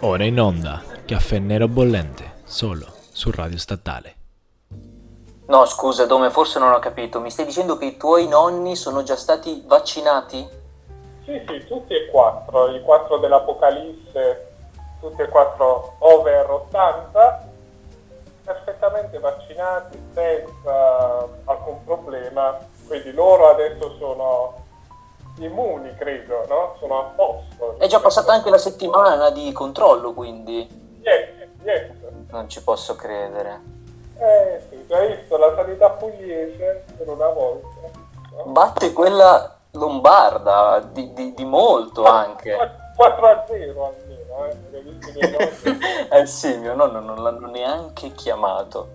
Ora in onda, caffè nero bollente, solo su Radio Statale. No, scusa, Dome, forse non ho capito. Mi stai dicendo che i tuoi nonni sono già stati vaccinati? Sì, sì, tutti e quattro, i quattro dell'Apocalisse, tutti e quattro over 80, perfettamente vaccinati, senza alcun problema. Quindi loro adesso sono immuni, credo, no? Sono a posto. È già passata anche la settimana di controllo, quindi. Yes, yes. Non ci posso credere. Eh sì, hai visto la sanità pugliese per una volta. No? Batte quella lombarda di, di, di molto anche. 4 a 0 almeno, eh. eh sì, mio nonno non l'hanno neanche chiamato.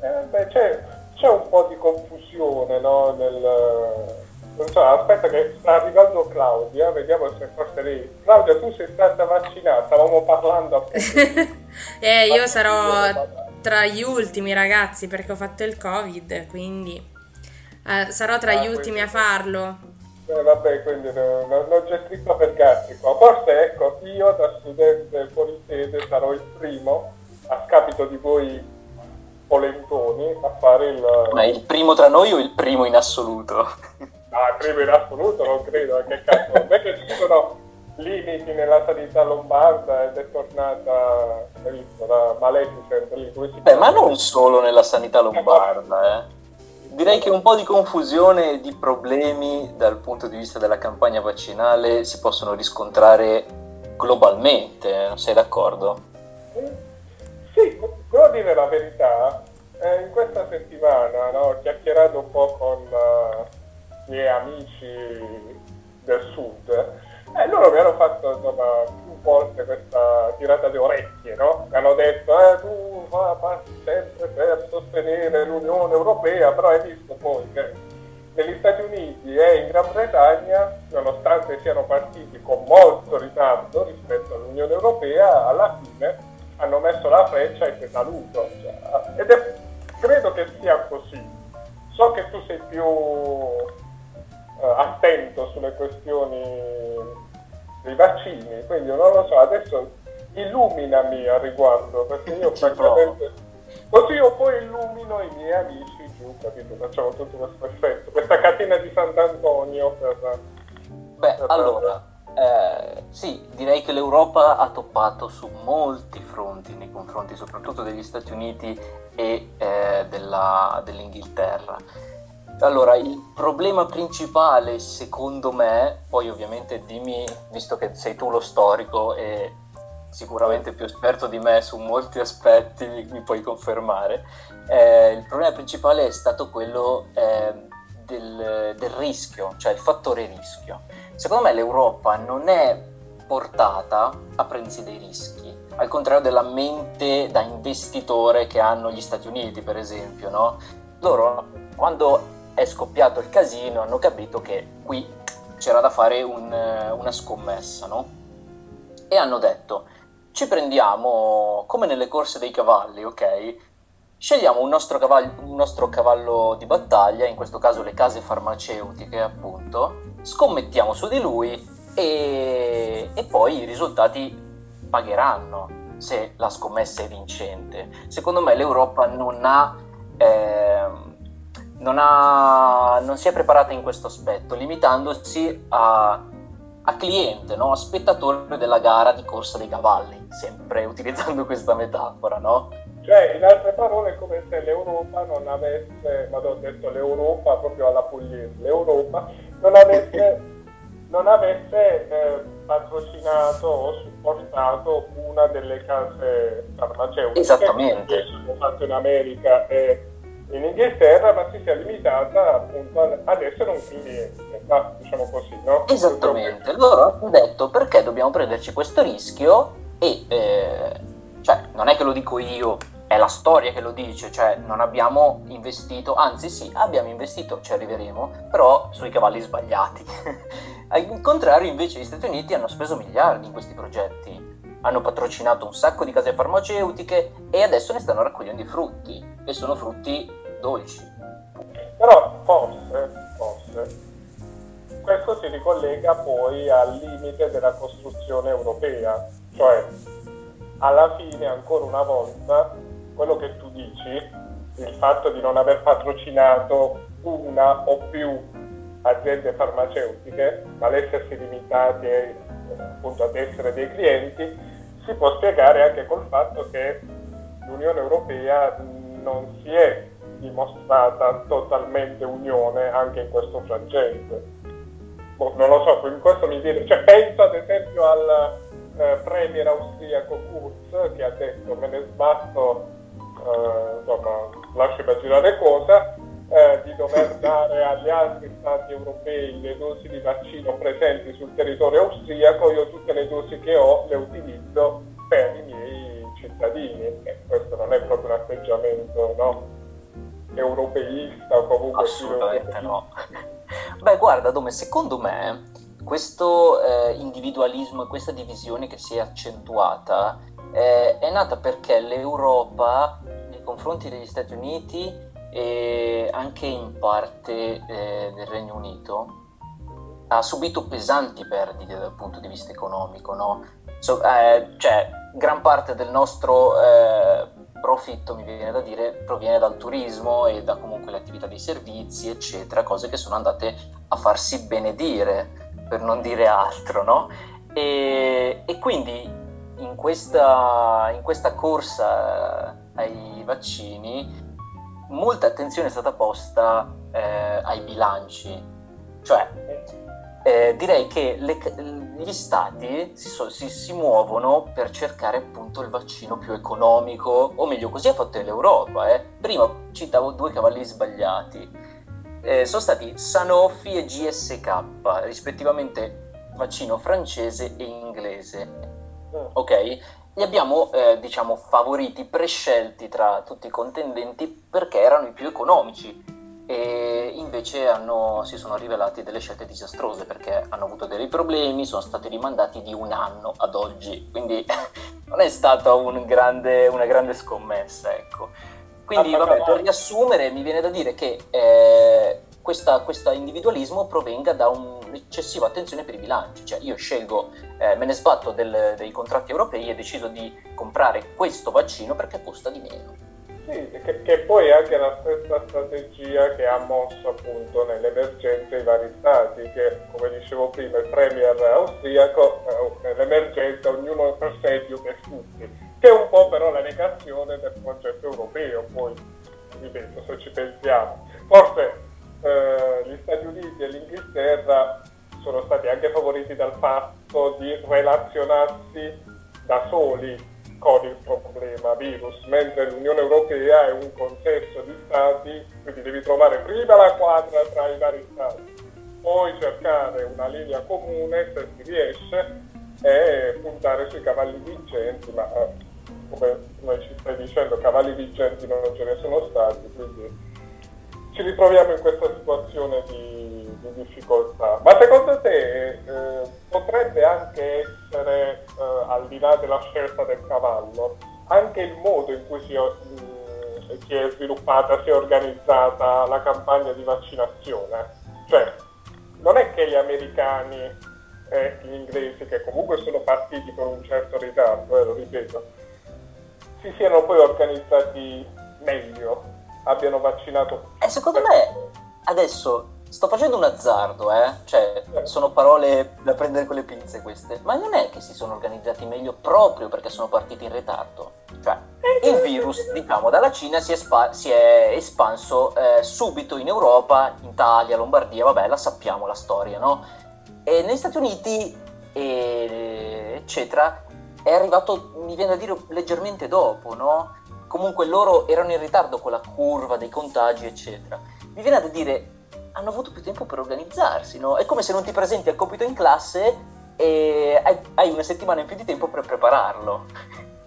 Eh, beh, c'è, c'è un po' di confusione no, nel so, aspetta che sta arrivando Claudia, vediamo se forse lei. Claudia, tu sei stata vaccinata, stavamo parlando appunto. eh, io sarò tra gli ultimi ragazzi perché ho fatto il Covid, quindi eh, sarò tra ah, gli ultimi a farlo. Eh, vabbè, quindi non, non c'è scritto per gatti qua. Forse ecco, io da studente fuori sede sarò il primo, a scapito di voi polentoni, a fare il... Ma il primo tra noi o il primo in assoluto? Ah, primo in assoluto non credo, che cazzo, non è che ci sono limiti nella sanità lombarda ed è tornata, visto, la Maleficent lì, come si Beh, ma non solo nella sanità lombarda, eh. Direi che un po' di confusione e di problemi dal punto di vista della campagna vaccinale si possono riscontrare globalmente, sei d'accordo? Sì, devo dire la verità, eh, in questa settimana no, ho chiacchierato un po' con... Uh, miei amici del sud, eh, loro mi hanno fatto insomma, più volte questa tirata di orecchie, no? Mi hanno detto, eh, tu passi sempre per sostenere l'Unione Europea, però hai visto poi che negli Stati Uniti e in Gran Bretagna, nonostante siano partiti con molto ritardo rispetto all'Unione Europea, alla fine hanno messo la freccia e si saluto. Sulle questioni dei vaccini, quindi non lo so, adesso illuminami a riguardo, perché io francamente così io poi illumino i miei amici giù, capito? Facciamo tutto questo effetto, questa catena di Sant'Antonio per... Beh, per allora... Eh, sì, direi che l'Europa ha toppato su molti fronti nei confronti soprattutto degli Stati Uniti e eh, della, dell'Inghilterra. Allora, il problema principale secondo me, poi ovviamente dimmi, visto che sei tu lo storico e sicuramente più esperto di me su molti aspetti, mi, puoi confermare, eh, il problema principale è stato quello eh, del, del rischio, cioè il fattore rischio. Secondo me l'Europa non è portata a prendersi dei rischi, al contrario della mente da investitore che hanno gli Stati Uniti, per esempio, no? Loro quando è scoppiato il casino, hanno capito che qui c'era da fare un, una scommessa, no? E hanno detto, ci prendiamo come nelle corse dei cavalli, ok? Scegliamo un nostro, cavallo, un nostro cavallo di battaglia, in questo caso le case farmaceutiche appunto, scommettiamo su di lui e, e poi i risultati pagheranno se la scommessa è vincente. Secondo me l'Europa non ha... Eh, non, ha, non si è preparata in questo aspetto, limitandosi a, a cliente, no? a spettatore della gara di corsa dei cavalli, sempre utilizzando questa metafora, no? Cioè, in altre parole, è come se l'Europa non avesse, ma ho detto l'Europa proprio alla pugliese, l'Europa non avesse, non avesse eh, patrocinato o supportato una delle case farmaceutiche. Esattamente. Che sono fatto in America e in Inghilterra, ma si sia limitata appunto ad essere un cliente, diciamo così, no? Esattamente, loro hanno detto perché dobbiamo prenderci questo rischio e, eh, cioè, non è che lo dico io, è la storia che lo dice, cioè non abbiamo investito, anzi sì, abbiamo investito, ci arriveremo, però sui cavalli sbagliati. Al contrario invece gli Stati Uniti hanno speso miliardi in questi progetti, hanno patrocinato un sacco di case farmaceutiche e adesso ne stanno raccogliendo i frutti e sono frutti dolci. Però forse, forse, questo si ricollega poi al limite della costruzione europea, Cioè, alla fine, ancora una volta, quello che tu dici, il fatto di non aver patrocinato una o più aziende farmaceutiche, ma l'essersi limitati appunto ad essere dei clienti, si può spiegare anche col fatto che l'Unione Europea non si è dimostrata totalmente unione anche in questo frangente. Boh, non lo so, in questo mi viene, cioè penso ad esempio al eh, premier austriaco Kurz che ha detto me ne sbatto, eh, insomma, lascio immaginare cosa, eh, di dover dare agli altri stati europei le dosi di vaccino presenti sul territorio austriaco, io tutte le dosi che ho le utilizzo per i miei cittadini. E questo non è proprio un atteggiamento no? europeista o comunque assolutamente no. Beh, guarda, Dome, secondo me questo eh, individualismo e questa divisione che si è accentuata eh, è nata perché l'Europa nei confronti degli Stati Uniti e anche in parte eh, del Regno Unito ha subito pesanti perdite dal punto di vista economico, no? so, eh, cioè, gran parte del nostro eh, profitto, mi viene da dire, proviene dal turismo e da comunque le attività dei servizi, eccetera, cose che sono andate a farsi benedire, per non dire altro, no? E, e quindi in questa, in questa corsa ai vaccini molta attenzione è stata posta eh, ai bilanci, cioè eh, direi che le, gli stati si, so, si, si, muovono per cercare appunto il vaccino più economico, o meglio così ha fatto l'Europa. Eh. Prima citavo due cavalli sbagliati, eh, sono stati Sanofi e GSK, rispettivamente vaccino francese e inglese. Mm. Ok? Li abbiamo eh, diciamo favoriti, prescelti tra tutti i contendenti perché erano i più economici e invece hanno, si sono rivelati delle scelte disastrose perché hanno avuto dei problemi, sono stati rimandati di un anno ad oggi, quindi non è stata un grande, una grande scommessa. Ecco. Quindi vabbè, per riassumere mi viene da dire che eh, questo individualismo provenga da un'eccessiva attenzione per i bilanci, cioè io scelgo, eh, me ne sbatto del, dei contratti europei e deciso di comprare questo vaccino perché costa di meno. Sì, che, che poi è anche la stessa strategia che ha mosso appunto nell'emergenza i vari stati, che come dicevo prima il premier austriaco, eh, nell'emergenza ognuno per sé più che tutti, che è un po' però la negazione del progetto europeo, poi ripeto, se ci pensiamo. Forse eh, gli Stati Uniti e l'Inghilterra sono stati anche favoriti dal fatto di relazionarsi da soli con il problema virus, mentre l'Unione Europea è un consesso di stati, quindi devi trovare prima la quadra tra i vari stati, poi cercare una linea comune se si riesce e puntare sui cavalli vincenti, ma eh, come, come ci stai dicendo cavalli vincenti non ce ne sono stati, quindi ci ritroviamo in questa situazione di, di difficoltà. Ma secondo te eh, potrebbe anche essere, eh, al di là della scelta del cavallo, anche il modo in cui si, mh, mm, si è sviluppata, si è organizzata la campagna di vaccinazione? Cioè, non è che gli americani e gli inglesi, che comunque sono partiti con un certo ritardo, eh, lo ripeto, si siano poi organizzati meglio abbiano vaccinato. Eh, secondo me adesso sto facendo un azzardo, eh? cioè sono parole da prendere con le pinze queste, ma non è che si sono organizzati meglio proprio perché sono partiti in ritardo. Cioè, il virus, diciamo, dalla Cina si è, spa- si è espanso eh, subito in Europa, in Italia, Lombardia, vabbè, la sappiamo la storia, no? E negli Stati Uniti, e, eccetera, è arrivato, mi viene da dire, leggermente dopo, no? Comunque loro erano in ritardo con la curva dei contagi, eccetera. Mi viene da dire, hanno avuto più tempo per organizzarsi, no? È come se non ti presenti al compito in classe e hai, una settimana in più di tempo per prepararlo.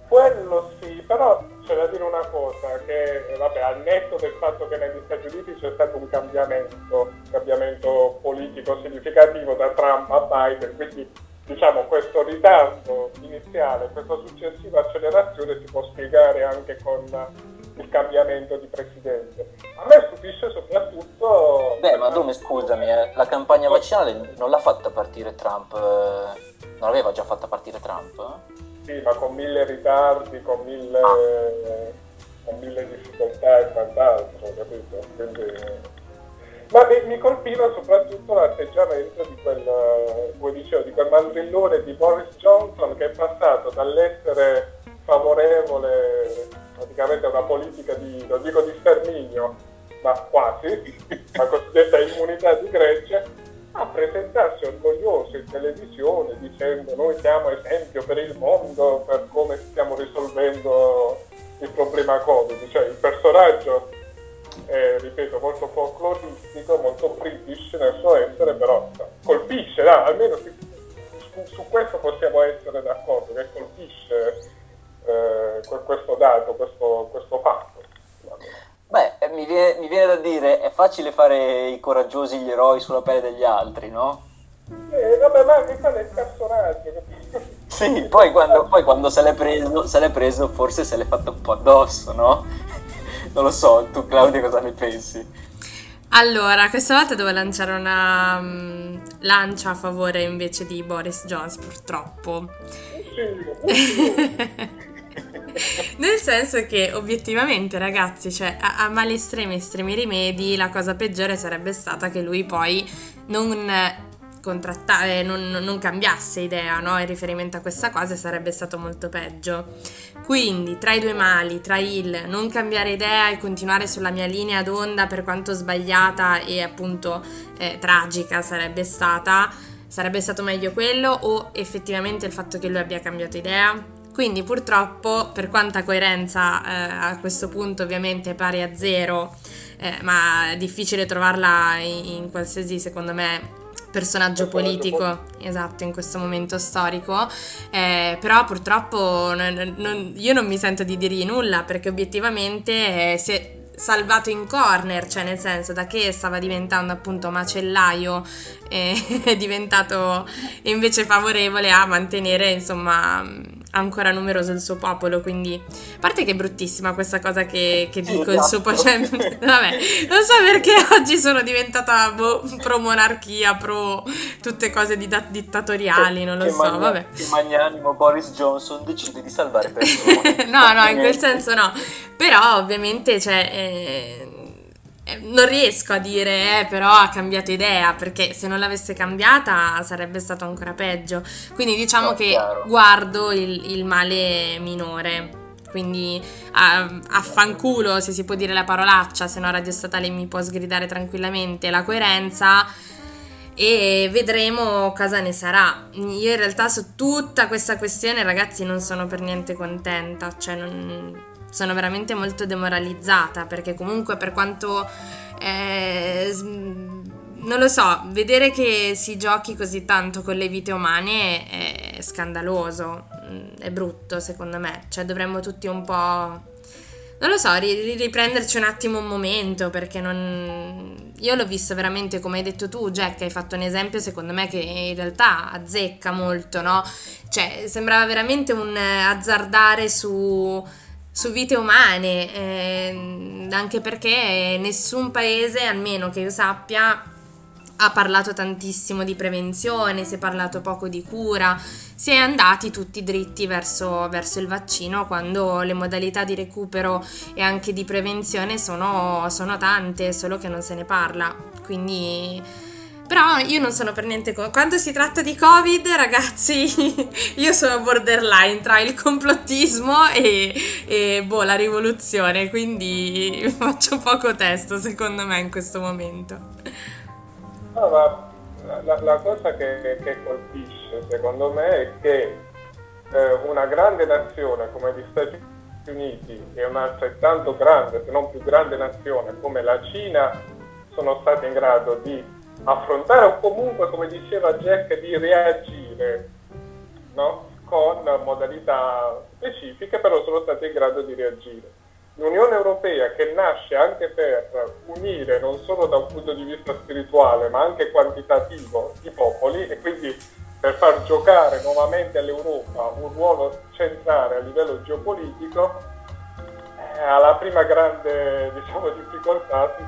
Quello sì, però c'è da dire una cosa, che vabbè, al netto del fatto che negli Stati Uniti c'è stato un cambiamento, un cambiamento politico significativo da Trump a Biden, quindi diciamo, questo ritardo iniziale, questa successiva accelerazione si può spiegare anche con il cambiamento di presidente. A me stupisce soprattutto... Beh, ma Dome, scusami, eh, la campagna vaccinale non l'ha fatta partire Trump, eh, non l'aveva già fatta partire Trump? Eh? Sì, ma con mille ritardi, con mille, ah. con mille difficoltà e quant'altro, capito? Quindi... Ma mi, mi, colpiva soprattutto l'atteggiamento di quel, come dicevo, di quel mandrillone di Boris Johnson che è passato dall'essere favorevole praticamente a una politica di, non dico di sterminio, ma quasi, la cosiddetta immunità di gregge, a presentarsi orgoglioso in televisione dicendo noi siamo esempio per il mondo per come stiamo risolvendo il problema Covid, cioè il personaggio è, ripeto, molto folcloristico, molto british nel suo essere, però colpisce, no, almeno su, su, questo possiamo essere d'accordo, che colpisce eh, questo dato, questo, questo fatto. Beh, eh, mi viene, mi viene, da dire, è facile fare i coraggiosi, gli eroi sulla pelle degli altri, no? Eh, vabbè, ma mi fa il personaggio, capisco? Sì, poi quando, poi quando se, l'è preso, se l'è preso, forse se l'è fatto un po' addosso, no? Non lo so, tu Claudia cosa ne pensi? Allora, questa volta devo lanciare una um, lancia a favore invece di Boris Jones, purtroppo. Nel senso che obiettivamente, ragazzi, cioè a, a mali estremi, estremi rimedi, la cosa peggiore sarebbe stata che lui poi non contrattare, non, non cambiasse idea no? in riferimento a questa cosa sarebbe stato molto peggio. Quindi tra i due mali, tra il non cambiare idea e continuare sulla mia linea d'onda per quanto sbagliata e appunto eh, tragica sarebbe stata, sarebbe stato meglio quello o effettivamente il fatto che lui abbia cambiato idea? Quindi purtroppo, per quanta coerenza eh, a questo punto ovviamente è pari a zero, eh, ma è difficile trovarla in, in qualsiasi, secondo me, personaggio politico, esatto, in questo momento storico, eh, però purtroppo non, non, io non mi sento di dirgli nulla perché obiettivamente eh, si è salvato in corner, cioè nel senso da che stava diventando appunto macellaio eh, è diventato invece favorevole a mantenere insomma ancora numeroso il suo popolo, quindi a parte che è bruttissima questa cosa che, che dico, il suo cioè, vabbè, non so perché oggi sono diventata boh, pro monarchia, pro tutte cose di da- dittatoriali, non lo so, magna, vabbè. Che magnanimo Boris Johnson decide di salvare persone. no, no, in quel senso no, però ovviamente cioè... Eh, eh, non riesco a dire, eh, però ha cambiato idea, perché se non l'avesse cambiata sarebbe stato ancora peggio. Quindi diciamo oh, che chiaro. guardo il, il, male minore. Quindi affanculo, se si può dire la parolaccia, se no Radio Statale mi può sgridare tranquillamente la coerenza e vedremo cosa ne sarà. Io in realtà su tutta questa questione, ragazzi, non sono per niente contenta, cioè non sono veramente molto demoralizzata perché comunque per quanto eh, non lo so, vedere che si giochi così tanto con le vite umane è scandaloso, mm, è brutto secondo me, cioè dovremmo tutti un po' non lo so, riprenderci un attimo un momento perché non... io l'ho visto veramente come hai detto tu Jack, hai fatto un esempio secondo me che in realtà azzecca molto, no? Cioè sembrava veramente un azzardare su su vite umane, eh, anche perché nessun paese, almeno che io sappia, ha parlato tantissimo di prevenzione, si è parlato poco di cura, si è andati tutti dritti verso, verso il vaccino quando le modalità di recupero e anche di prevenzione sono, sono tante, solo che non se ne parla. Quindi però io non sono per niente... Co- Quando si tratta di Covid, ragazzi, io sono borderline tra il complottismo e, e boh, la rivoluzione, quindi faccio poco testo secondo me in questo momento. No, ma la, la cosa che, che, colpisce secondo me è che eh, una grande nazione come gli Stati Uniti e un'altrettanto grande, se non più grande nazione come la Cina sono state in grado di affrontare o comunque, come diceva Jack, di reagire no? con modalità specifiche, però sono stati in grado di reagire. L'Unione Europea che nasce anche per unire non solo da un punto di vista spirituale ma anche quantitativo i popoli e quindi per far giocare nuovamente all'Europa un ruolo centrale a livello geopolitico, eh, alla prima grande diciamo, difficoltà si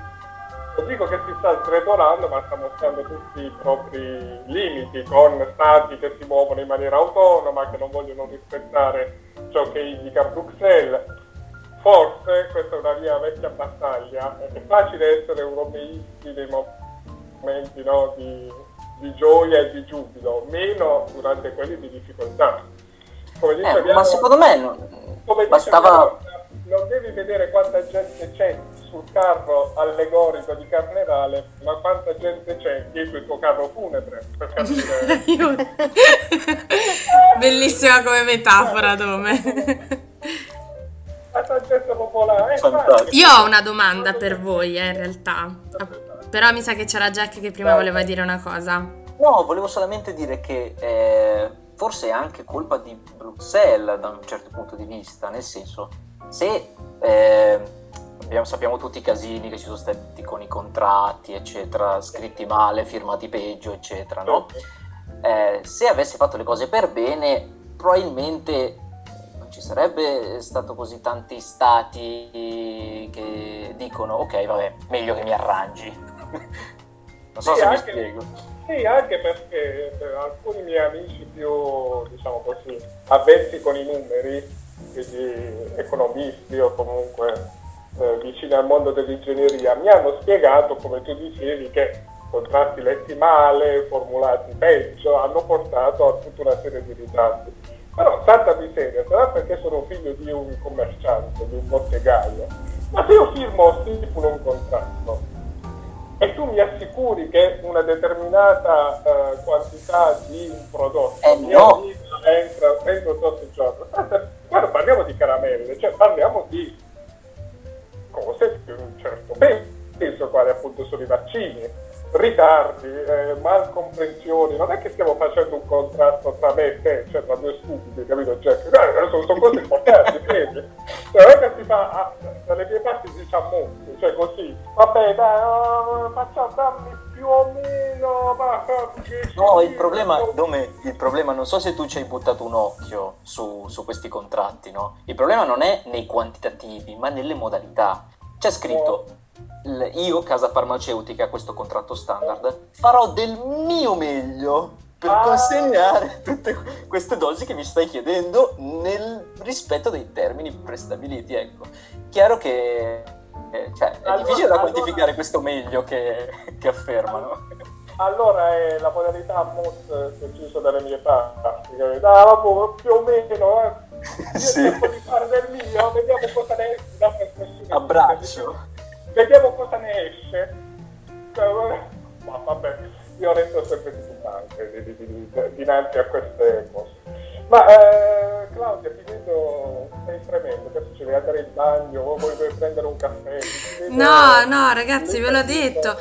non dico che si sta sgretolando, ma sta mostrando tutti i propri limiti con stati che si muovono in maniera autonoma, che non vogliono rispettare ciò che indica Bruxelles. Forse, questa è una mia vecchia battaglia, è facile essere europeisti nei momenti no, di, di, gioia e di giubilo, meno durante quelli di difficoltà. Come dice eh, ma secondo me non, bastava... Dice, non devi vedere quanta gente c'è sul carro allegorico di carnevale, ma quanta gente c'è dietro il tuo carro funebre, per capire. Bellissima come metafora, Dome. La saggezza popolare. Eh, Io ho una domanda per voi, eh, in realtà. Però mi sa che c'era Jack che prima voleva dire una cosa. No, volevo solamente dire che eh, forse è anche colpa di Bruxelles da un certo punto di vista, nel senso, se eh, abbiamo, sappiamo tutti i casini che ci sono stati con i contratti, eccetera, scritti male, firmati peggio, eccetera, no? Eh, se avesse fatto le cose per bene, probabilmente non ci sarebbe stato così tanti stati che dicono ok, vabbè, meglio che mi arrangi. non so sì, se anche, mi spiego. Sì, anche perché eh, alcuni miei amici più, diciamo così, avvezzi con i numeri, quindi economisti o comunque eh, vicini al mondo dell'ingegneria, mi hanno spiegato, come tu dicevi, che contratti letti male, formulati peggio, hanno portato a tutta una serie di ritardi. Però tanta miseria, sarà perché sono figlio di un commerciante, di un bottegaio, ma se io firmo stipulo un contratto e tu mi assicuri che una determinata eh, quantità di un prodotto eh no. entra entro tot giorno, guarda parliamo di caramelle, cioè parliamo di cose di un certo peso, quali appunto sono i vaccini, ritardi, eh, malcomprensioni, non è che stiamo facendo un contratto tra me e te, cioè tra due stupidi, capito? No, sono, sono cose importanti, vedi? Cioè non è che si fa, ah, dalle mie parti si fa molto, cioè così, vabbè dai, oh, facciamo dammi più o meno, ma... No, il problema, Dome, il problema, non so se tu ci hai buttato un occhio su, su questi contratti, no? Il problema non è nei quantitativi, ma nelle modalità. C'è scritto, io, casa farmaceutica, questo contratto standard, farò del mio meglio per ah. consegnare tutte queste dosi che mi stai chiedendo nel rispetto dei termini prestabiliti. Ecco, chiaro che eh, cioè, è allora, difficile da quantificare allora, questo meglio che, che affermano. Allora è la modalità MOS deciso dalle mie parti, ah, più o meno, eh. Io sì. cerco di fare del mio, vediamo cosa ne esce. Abbraccio vediamo cosa ne esce. Ma vabbè, io resto sempre titubante dinanzi a queste cose. Ma eh, Claudia, ti vedo, stai fremendo, adesso ci devi andare in bagno o vuoi prendere un caffè? No, no, ragazzi, ve l'ho detto.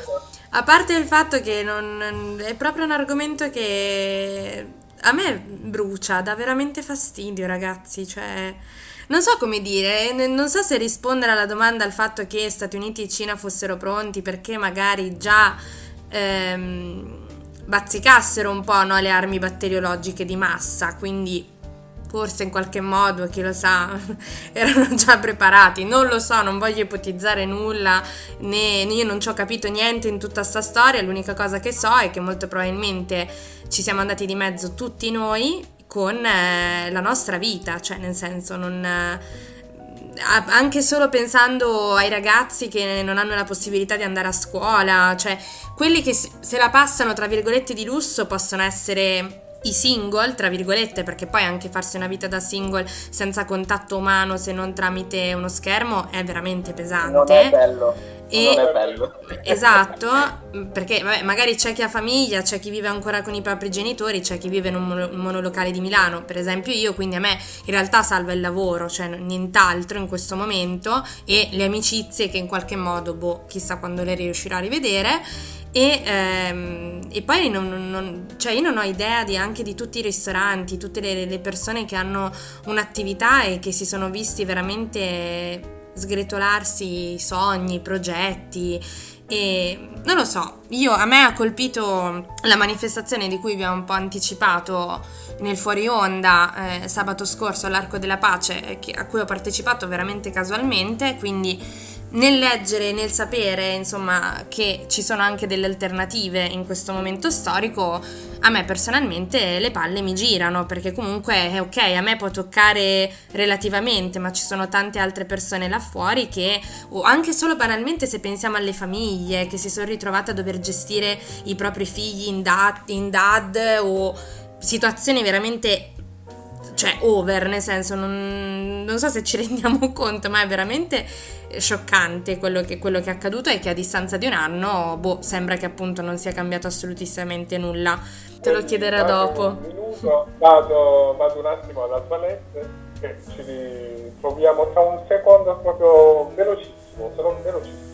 A parte il fatto che non, è proprio un argomento che a me brucia, dà veramente fastidio, ragazzi, cioè non so come dire, non so se rispondere alla domanda al fatto che Stati Uniti e Cina fossero pronti perché magari già ehm, bazzicassero un po' no, le armi batteriologiche di massa, quindi forse in qualche modo, chi lo sa, erano già preparati. Non lo so, non voglio ipotizzare nulla, né io non ci ho capito niente in tutta questa storia. L'unica cosa che so è che molto probabilmente ci siamo andati di mezzo tutti noi con eh, la nostra vita, cioè nel senso non... Eh, anche solo pensando ai ragazzi che non hanno la possibilità di andare a scuola, cioè quelli che se la passano tra virgolette di lusso possono essere i single, tra virgolette, perché poi anche farsi una vita da single senza contatto umano se non tramite uno schermo è veramente pesante. Non è bello. E, non è bello. Esatto, perché vabbè, magari c'è chi ha famiglia, c'è chi vive ancora con i propri genitori, c'è chi vive in un, mono, un monolocale di Milano, per esempio io, quindi a me in realtà salva il lavoro, cioè nient'altro in questo momento e le amicizie che in qualche modo, boh, chissà quando le riuscirò a rivedere. E, ehm, e, poi non, non, cioè io non ho idea di, anche di tutti i ristoranti, tutte le, le persone che hanno un'attività e che si sono visti veramente sgretolarsi sogni, progetti. E non lo so, io a me ha colpito la manifestazione di cui vi ho un po' anticipato nel fuori onda eh, sabato scorso all'Arco della Pace a cui ho partecipato veramente casualmente, quindi nel leggere e nel sapere, insomma, che ci sono anche delle alternative in questo momento storico, a me personalmente le palle mi girano, perché comunque è ok, a me può toccare relativamente, ma ci sono tante altre persone là fuori che, o anche solo banalmente se pensiamo alle famiglie che si sono ritrovate a dover gestire i propri figli in dad, in dad o situazioni veramente cioè over, nel senso non, non, so se ci rendiamo conto, ma è veramente scioccante quello che, quello che, è accaduto e che a distanza di un anno, boh, sembra che appunto non sia cambiato assolutissimamente nulla. Te lo chiederò dopo. Un minuto, vado, vado un attimo alla toilette e ci ritroviamo tra un secondo proprio velocissimo, sarò velocissimo.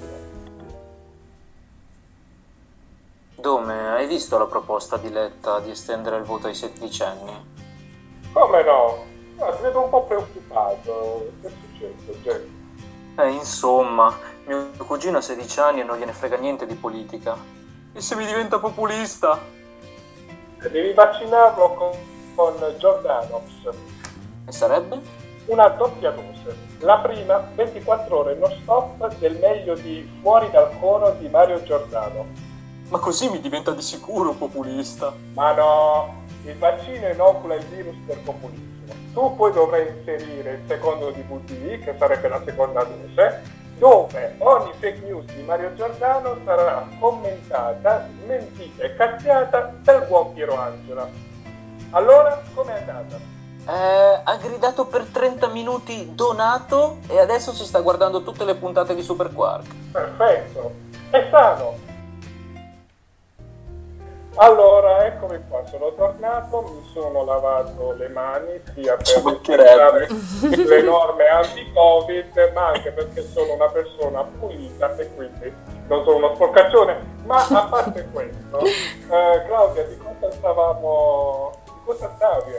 Dome, hai visto la proposta di Letta di estendere il voto ai sedicenni? Come no? no ti vedo un po' preoccupato. Che è successo, Jack? Eh, insomma, mio cugino ha 16 anni e non gliene frega niente di politica. E se mi diventa populista? E devi vaccinarlo con, con Giordanox. E sarebbe? Una doppia dose. La prima, 24 ore non stop del meglio di Fuori dal coro di Mario Giordano. Ma così mi diventa di sicuro populista. Ma no, il vaccino inocula il virus per populismo. Tu poi dovrai inserire il secondo DVT, che sarebbe la seconda dose, dove ogni fake news di Mario Giordano sarà commentata, smentita e cazziata dal buon Piero Angela. Allora, com'è andata? Eh, ha gridato per 30 minuti donato e adesso si sta guardando tutte le puntate di Super Quark. Perfetto, è sano, allora, eccomi qua, sono tornato, mi sono lavato le mani sia per rispettare le norme anti-Covid, ma anche perché sono una persona pulita e quindi non sono uno sporcaccione. Ma a parte questo, eh, Claudia, di cosa stavamo... di cosa stavi?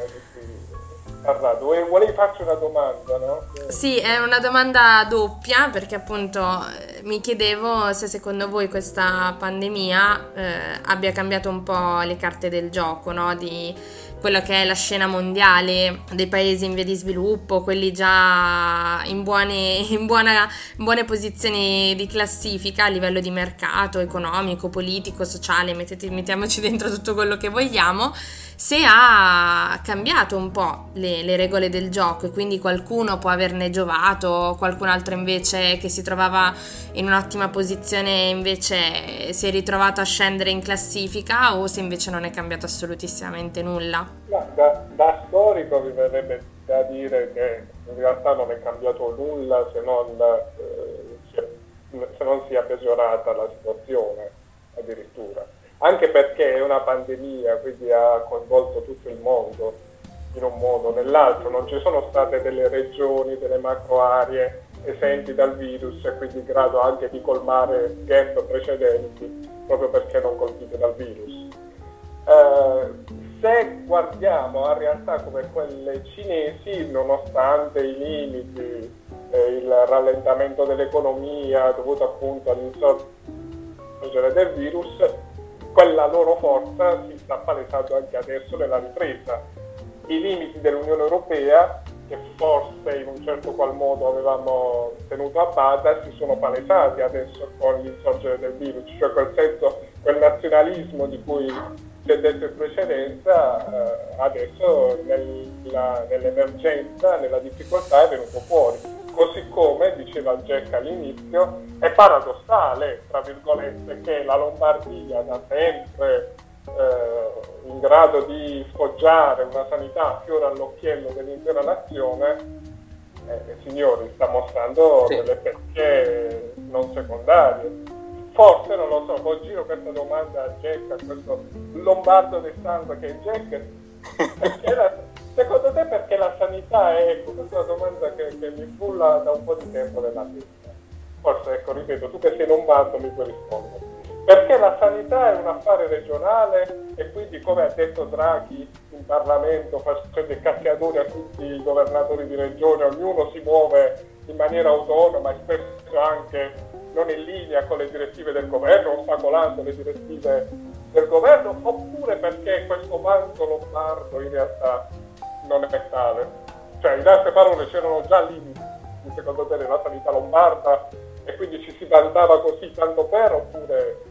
Parlato. Volevi farci una domanda, no? Sì, è una domanda doppia perché appunto eh, mi chiedevo se secondo voi questa pandemia eh, abbia cambiato un po' le carte del gioco, no? Di quella che è la scena mondiale dei paesi in via di sviluppo, quelli già in buone, in, buona, in buone posizioni di classifica a livello di mercato, economico, politico, sociale, mettete, mettiamoci dentro tutto quello che vogliamo se ha cambiato un po' le, le, regole del gioco e quindi qualcuno può averne giovato, qualcun altro invece che si trovava in un'ottima posizione invece si è ritrovato a scendere in classifica o se invece non è cambiato assolutissimamente nulla. Da, da, storico mi verrebbe da dire che in realtà non è cambiato nulla se non, eh, se non sia peggiorata la situazione addirittura anche perché è una pandemia, quindi ha coinvolto tutto il mondo in un modo o nell'altro, non ci sono state delle regioni, delle macro aree esenti dal virus e quindi in grado anche di colmare gap precedenti proprio perché non colpite dal virus. Eh, se guardiamo a realtà come quelle cinesi, nonostante i limiti, eh, il rallentamento dell'economia dovuto appunto all'insorgere del virus, quella loro forza si sta palesando anche adesso nella ripresa. I limiti dell'Unione Europea, che forse in un certo qual modo avevamo tenuto a bada, si sono palesati adesso con l'insorgere del virus, cioè quel senso, quel nazionalismo di cui si è detto in precedenza, eh, adesso nella, nell'emergenza, nella difficoltà è venuto fuori così come, diceva Jack all'inizio, è paradossale, tra virgolette, che la Lombardia da sempre eh, in grado di sfoggiare una sanità fiore all'occhiello dell'intera nazione, eh, signori, sta mostrando sì. delle pecche non secondarie. Forse, non lo so, poi giro questa domanda a Jack, a questo lombardo del sangue che è Jack, perché la, Secondo te perché la sanità è, una domanda che, che mi frulla da un po' di tempo nella testa. Forse, ecco, ripeto, tu che sei lombardo mi puoi rispondere. Perché la sanità è un affare regionale e quindi, come ha detto Draghi in Parlamento, facendo i cacchiatori a tutti i governatori di regione, ognuno si muove in maniera autonoma e spesso anche non in linea con le direttive del governo, ostacolando le direttive del governo, oppure perché questo banco lombardo in realtà non è tale. Cioè, in altre parole, c'erano già limiti, secondo te, nella sanità lombarda e quindi ci si vantava così tanto per oppure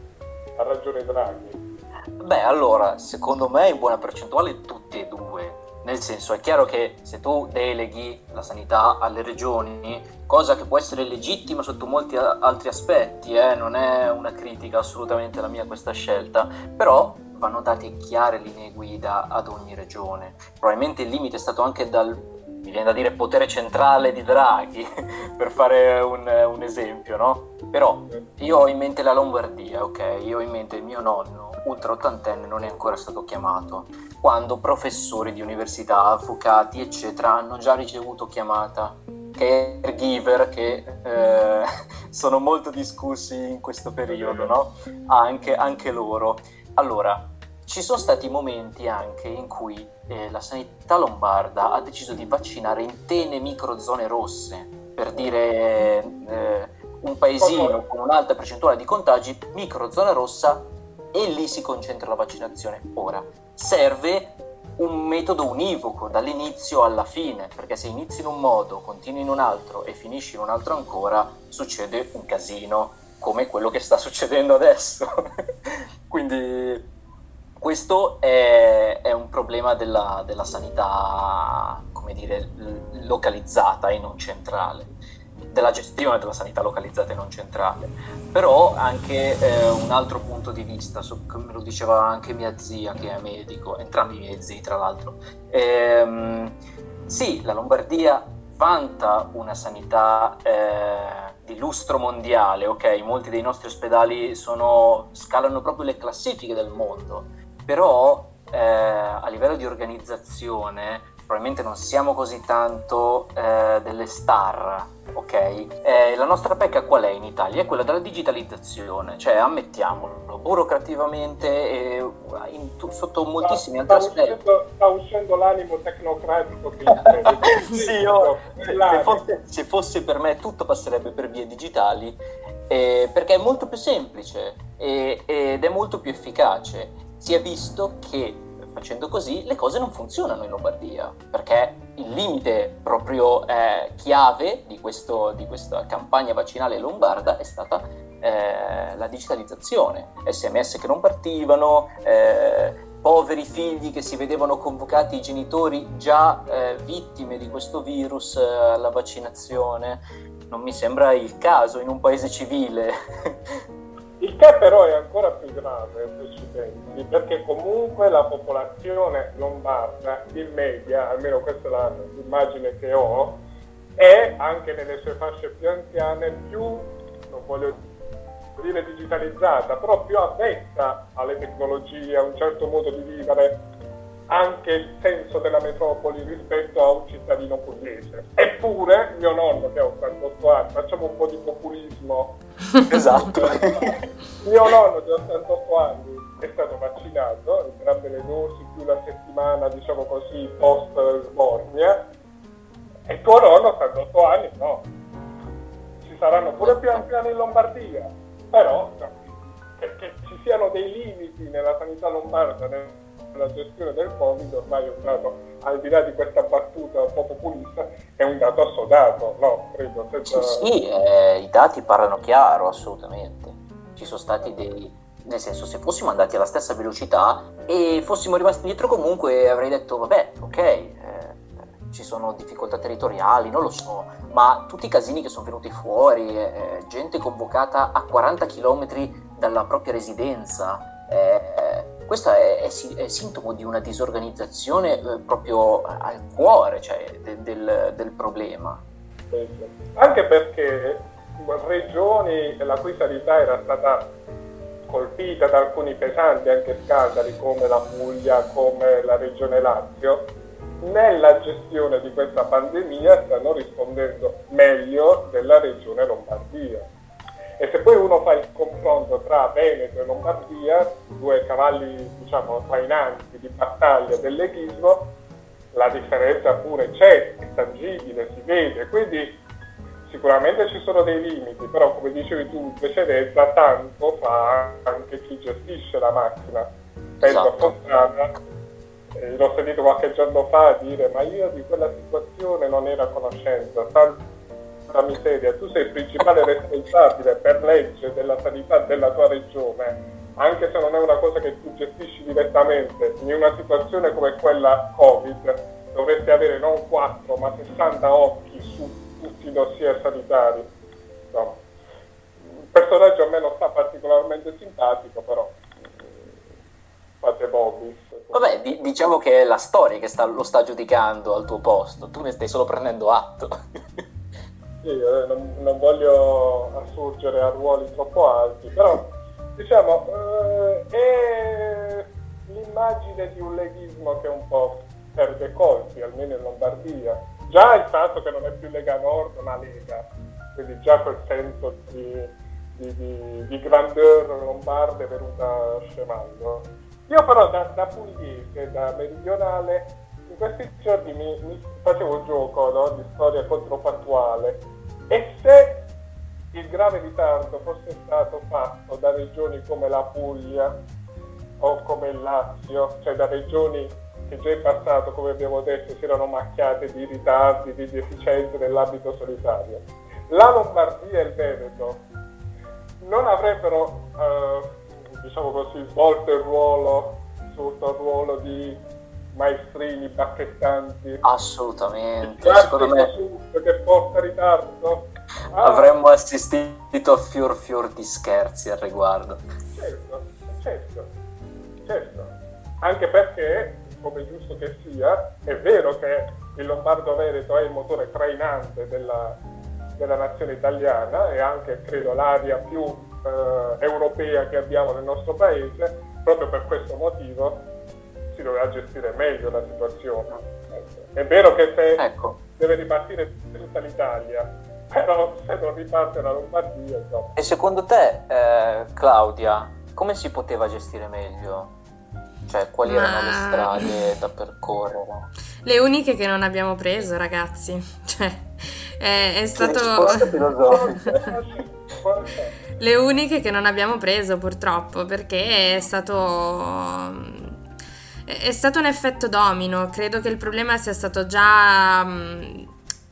ha ragione Draghi? Beh, allora, secondo me in buona percentuale tutti e due. Nel senso, è chiaro che se tu deleghi la sanità alle regioni, cosa che può essere legittima sotto molti altri aspetti, eh, non è una critica assolutamente la mia questa scelta, però vanno date chiare linee guida ad ogni regione. Probabilmente il limite è stato anche dal mi viene da dire potere centrale di Draghi, per fare un, un, esempio, no? Però io ho in mente la Lombardia, ok? Io ho in mente il mio nonno, ultra ottantenne, non è ancora stato chiamato, quando professori di università, avvocati, eccetera, hanno già ricevuto chiamata caregiver che eh, sono molto discussi in questo periodo, no? Anche, anche loro. Allora, ci sono stati momenti anche in cui eh, la sanità lombarda ha deciso di vaccinare intene microzone rosse, per dire eh, un paesino con un'alta percentuale di contagi, microzona rossa e lì si concentra la vaccinazione. Ora, serve un metodo univoco dall'inizio alla fine, perché se inizi in un modo, continui in un altro e finisci in un altro ancora, succede un casino, come quello che sta succedendo adesso. Quindi questo è, è un problema della, della, sanità, dire, localizzata e non centrale, della gestione della sanità localizzata e non centrale. Però anche eh, un altro punto di vista, so, come lo diceva anche mia zia che è medico, entrambi i miei zii tra l'altro, ehm, sì, la Lombardia vanta una sanità eh, di lustro mondiale, ok? Molti dei nostri ospedali sono, scalano proprio le classifiche del mondo però eh, a livello di organizzazione probabilmente non siamo così tanto eh, delle star, ok? Eh, la nostra pecca qual è in Italia? È quella della digitalizzazione, cioè ammettiamolo, burocrativamente e in, sotto moltissimi altri aspetti. Sta uscendo l'animo tecnocratico che sì, io, se, se, fosse, se, fosse, per me tutto passerebbe per vie digitali, eh, perché è molto più semplice e, ed è molto più efficace si è visto che facendo così le cose non funzionano in Lombardia, perché il limite proprio eh, chiave di, questo, di, questa campagna vaccinale lombarda è stata eh, la digitalizzazione, sms che non partivano, eh, poveri figli che si vedevano convocati i genitori già eh, vittime di questo virus eh, alla vaccinazione. Non mi sembra il caso in un paese civile Il che però è ancora più grave, Presidenti, perché comunque la popolazione lombarda, in media, almeno questa è l'immagine che ho, è anche nelle sue fasce più anziane più, non voglio dire digitalizzata, però più avvezza alle tecnologie, a un certo modo di vivere, anche il senso della metropoli rispetto a un cittadino pugliese. Eppure mio nonno che ha 88 anni, facciamo un po' di populismo. esatto. mio nonno di 88 anni è stato vaccinato, entrambe le dosi più la settimana, diciamo così, post sbornia, e tuo nonno 88 anni no. Ci saranno pure più anziani in Lombardia, però no, che, che ci siano dei limiti nella sanità lombarda, nel la gestione del Covid ormai è un dato, al di là di questa battuta un po' populista, è un dato assodato, no? Credo, senza... Sì, sì eh, i dati parlano chiaro, assolutamente. Ci sono stati dei... Nel senso, se fossimo andati alla stessa velocità e fossimo rimasti dietro comunque avrei detto, vabbè, ok, eh, ci sono difficoltà territoriali, non lo so, ma tutti i casini che sono venuti fuori, eh, gente convocata a 40 km dalla propria residenza, eh, questo è, è, è, sintomo di una disorganizzazione eh, proprio al cuore cioè, de, del, del, problema. Anche perché regioni la cui sanità era stata colpita da alcuni pesanti anche scandali come la Puglia, come la regione Lazio, nella gestione di questa pandemia stanno rispondendo meglio della regione Lombardia e se poi uno fa il confronto tra Veneto e Lombardia, due cavalli diciamo trainanti di battaglia del leghismo, la differenza pure c'è, è tangibile, si vede, quindi sicuramente ci sono dei limiti, però come dicevi tu in precedenza, tanto fa anche chi gestisce la macchina. Penso esatto. a Fontana, eh, l'ho sentito qualche giorno fa dire ma io di quella situazione non ero a conoscenza, porca miseria, tu sei il principale responsabile per legge della sanità della tua regione, anche se non è una cosa che tu gestisci direttamente, in una situazione come quella Covid dovresti avere non 4 ma 60 occhi su tutti i dossier sanitari. No. Il personaggio a me non sta particolarmente simpatico, però fate Bobis. Vabbè, di- diciamo che è la storia che sta- lo sta giudicando al tuo posto, tu ne stai solo prendendo atto. Sì, eh, non, non voglio assurgere a ruoli troppo alti, però diciamo eh, è l'immagine di un leghismo che un po' perde colpi, almeno in Lombardia. Già il fatto che non è più Lega Nord ma Lega, quindi già quel senso di, di, di, di grandeur lombarda è venuta scemando. Io però da, da pugliese, da meridionale, in questi giorni mi, mi facevo un gioco no, di storia controfattuale e se il grave ritardo fosse stato fatto da regioni come la Puglia o come il Lazio, cioè da regioni che già in passato, come abbiamo detto, si erano macchiate di ritardi, di deficienze nell'ambito sanitario, la Lombardia e il Veneto non avrebbero, eh, diciamo così, svolto il ruolo, il ruolo di maestrini bacchettanti. Assolutamente, secondo me che porta ritardo. Ah, avremmo assistito a fior fior di scherzi al riguardo. Certo, certo, certo. Anche perché, come giusto che sia, è vero che il Lombardo Veneto è il motore trainante della, della nazione italiana e anche, credo, l'area più eh, europea che abbiamo nel nostro paese, proprio per questo motivo si doveva gestire meglio la situazione. È vero che se Ecco, deve ripartire tutta l'Italia, però se non riparte la Lombardia, insomma. e secondo te, eh, Claudia, come si poteva gestire meglio? Cioè, quali Ma- erano le strade da percorrere? Le uniche che non abbiamo preso, ragazzi. Cioè, è, è stato... Le uniche che non abbiamo preso purtroppo perché è stato è stato un effetto domino, credo che il problema sia stato già mh,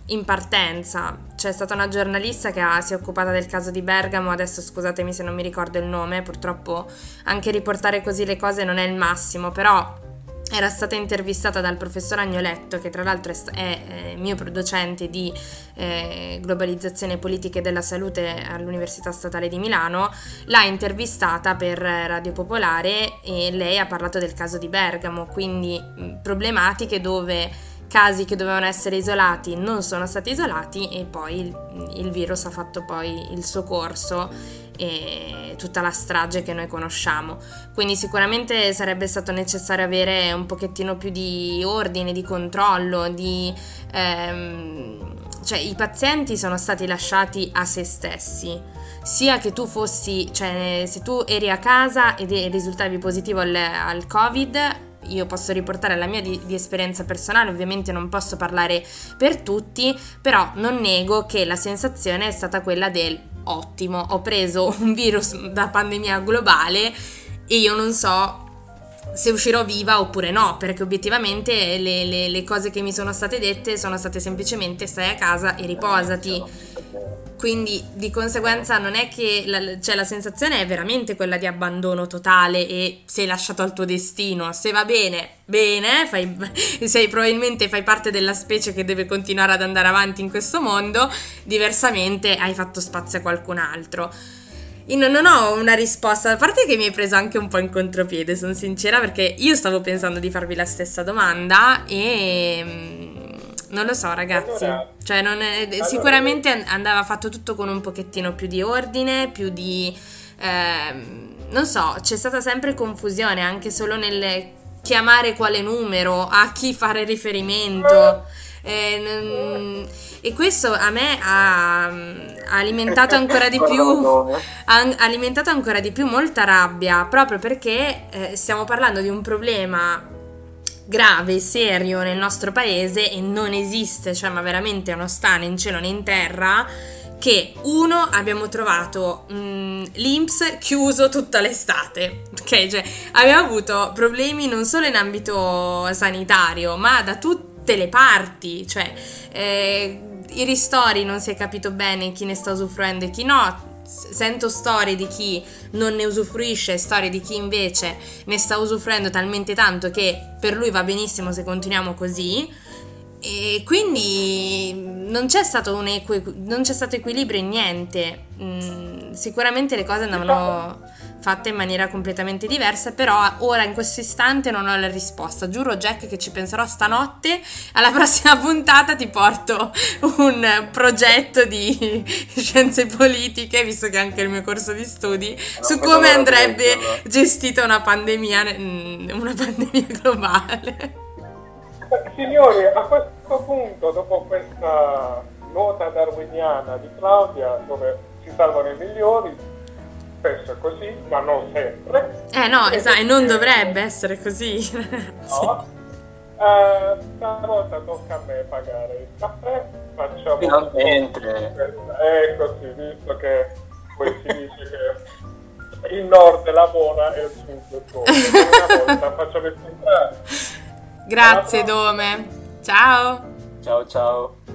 in partenza. C'è stata una giornalista che ha- si è occupata del caso di Bergamo, adesso scusatemi se non mi ricordo il nome, purtroppo anche riportare così le cose non è il massimo, però era stata intervistata dal professor Agnoletto, che tra l'altro è, eh, mio docente di eh, globalizzazione e politiche della salute all'Università Statale di Milano, l'ha intervistata per Radio Popolare e lei ha parlato del caso di Bergamo, quindi problematiche dove casi che dovevano essere isolati non sono stati isolati e poi il, il virus ha fatto poi il suo corso e tutta la strage che noi conosciamo. Quindi sicuramente sarebbe stato necessario avere un pochettino più di ordine, di controllo, di... ehm, cioè i pazienti sono stati lasciati a se stessi, sia che tu fossi, cioè se tu eri a casa e risultavi positivo al, al Covid, io posso riportare la mia di, di esperienza personale, ovviamente non posso parlare per tutti, però non nego che la sensazione è stata quella del ottimo, ho preso un virus da pandemia globale e io non so se uscirò viva oppure no, perché obiettivamente le, le- le cose che mi sono state dette sono state semplicemente stai a casa e riposati. Quindi di conseguenza non è che la, cioè, la sensazione è veramente quella di abbandono totale e sei lasciato al tuo destino. Se va bene, bene, fai, sei probabilmente fai parte della specie che deve continuare ad andare avanti in questo mondo, diversamente hai fatto spazio a qualcun altro. Io non- ho una risposta, a parte che mi hai preso anche un po' in contropiede, sono sincera, perché io stavo pensando di farvi la stessa domanda e mm, non lo so, ragazzi. Allora- cioè, non è- sicuramente an- andava fatto tutto con un pochettino più di ordine, più di ehm, non so, c'è stata sempre confusione anche solo nel chiamare quale numero, a chi fare riferimento. Eh, non- e questo a me ha, ha alimentato ancora di più ha alimentato ancora di più molta rabbia proprio perché eh, stiamo parlando di un problema grave, serio nel nostro paese e non esiste, cioè ma veramente non sta né in cielo né in terra che uno abbiamo trovato mh, l'Inps chiuso tutta l'estate, ok? Cioè abbiamo avuto problemi non solo in ambito sanitario ma da tutte le parti, cioè eh, i ristori non si è capito bene chi ne sta usufruendo e chi no. Sento storie di chi non ne usufruisce, storie di chi invece ne sta usufruendo talmente tanto che per lui va benissimo se continuiamo così. E quindi non c'è stato, equi- non c'è stato equilibrio in niente. Mm, sicuramente le cose andavano fatte in maniera completamente diversa, però ora in questo istante non ho la risposta. Giuro Jack che ci penserò stanotte, alla prossima puntata ti porto un progetto di scienze politiche, visto che è anche il mio corso di studi, no, su come andrebbe gestita una pandemia, mm, una pandemia globale. Signori, a questo punto, dopo questa nota darwiniana di Claudia, dove si salvano i migliori, spesso è così, ma non sempre. Eh no, esatto, e non dovrebbe essere così. no. Uh, stavolta tocca a me pagare il caffè, facciamo finalmente. È così, visto che poi si dice che il nord lavora e il sud come. Una volta facciamo il contrario. Grazie Dome. Ciao. Ciao ciao.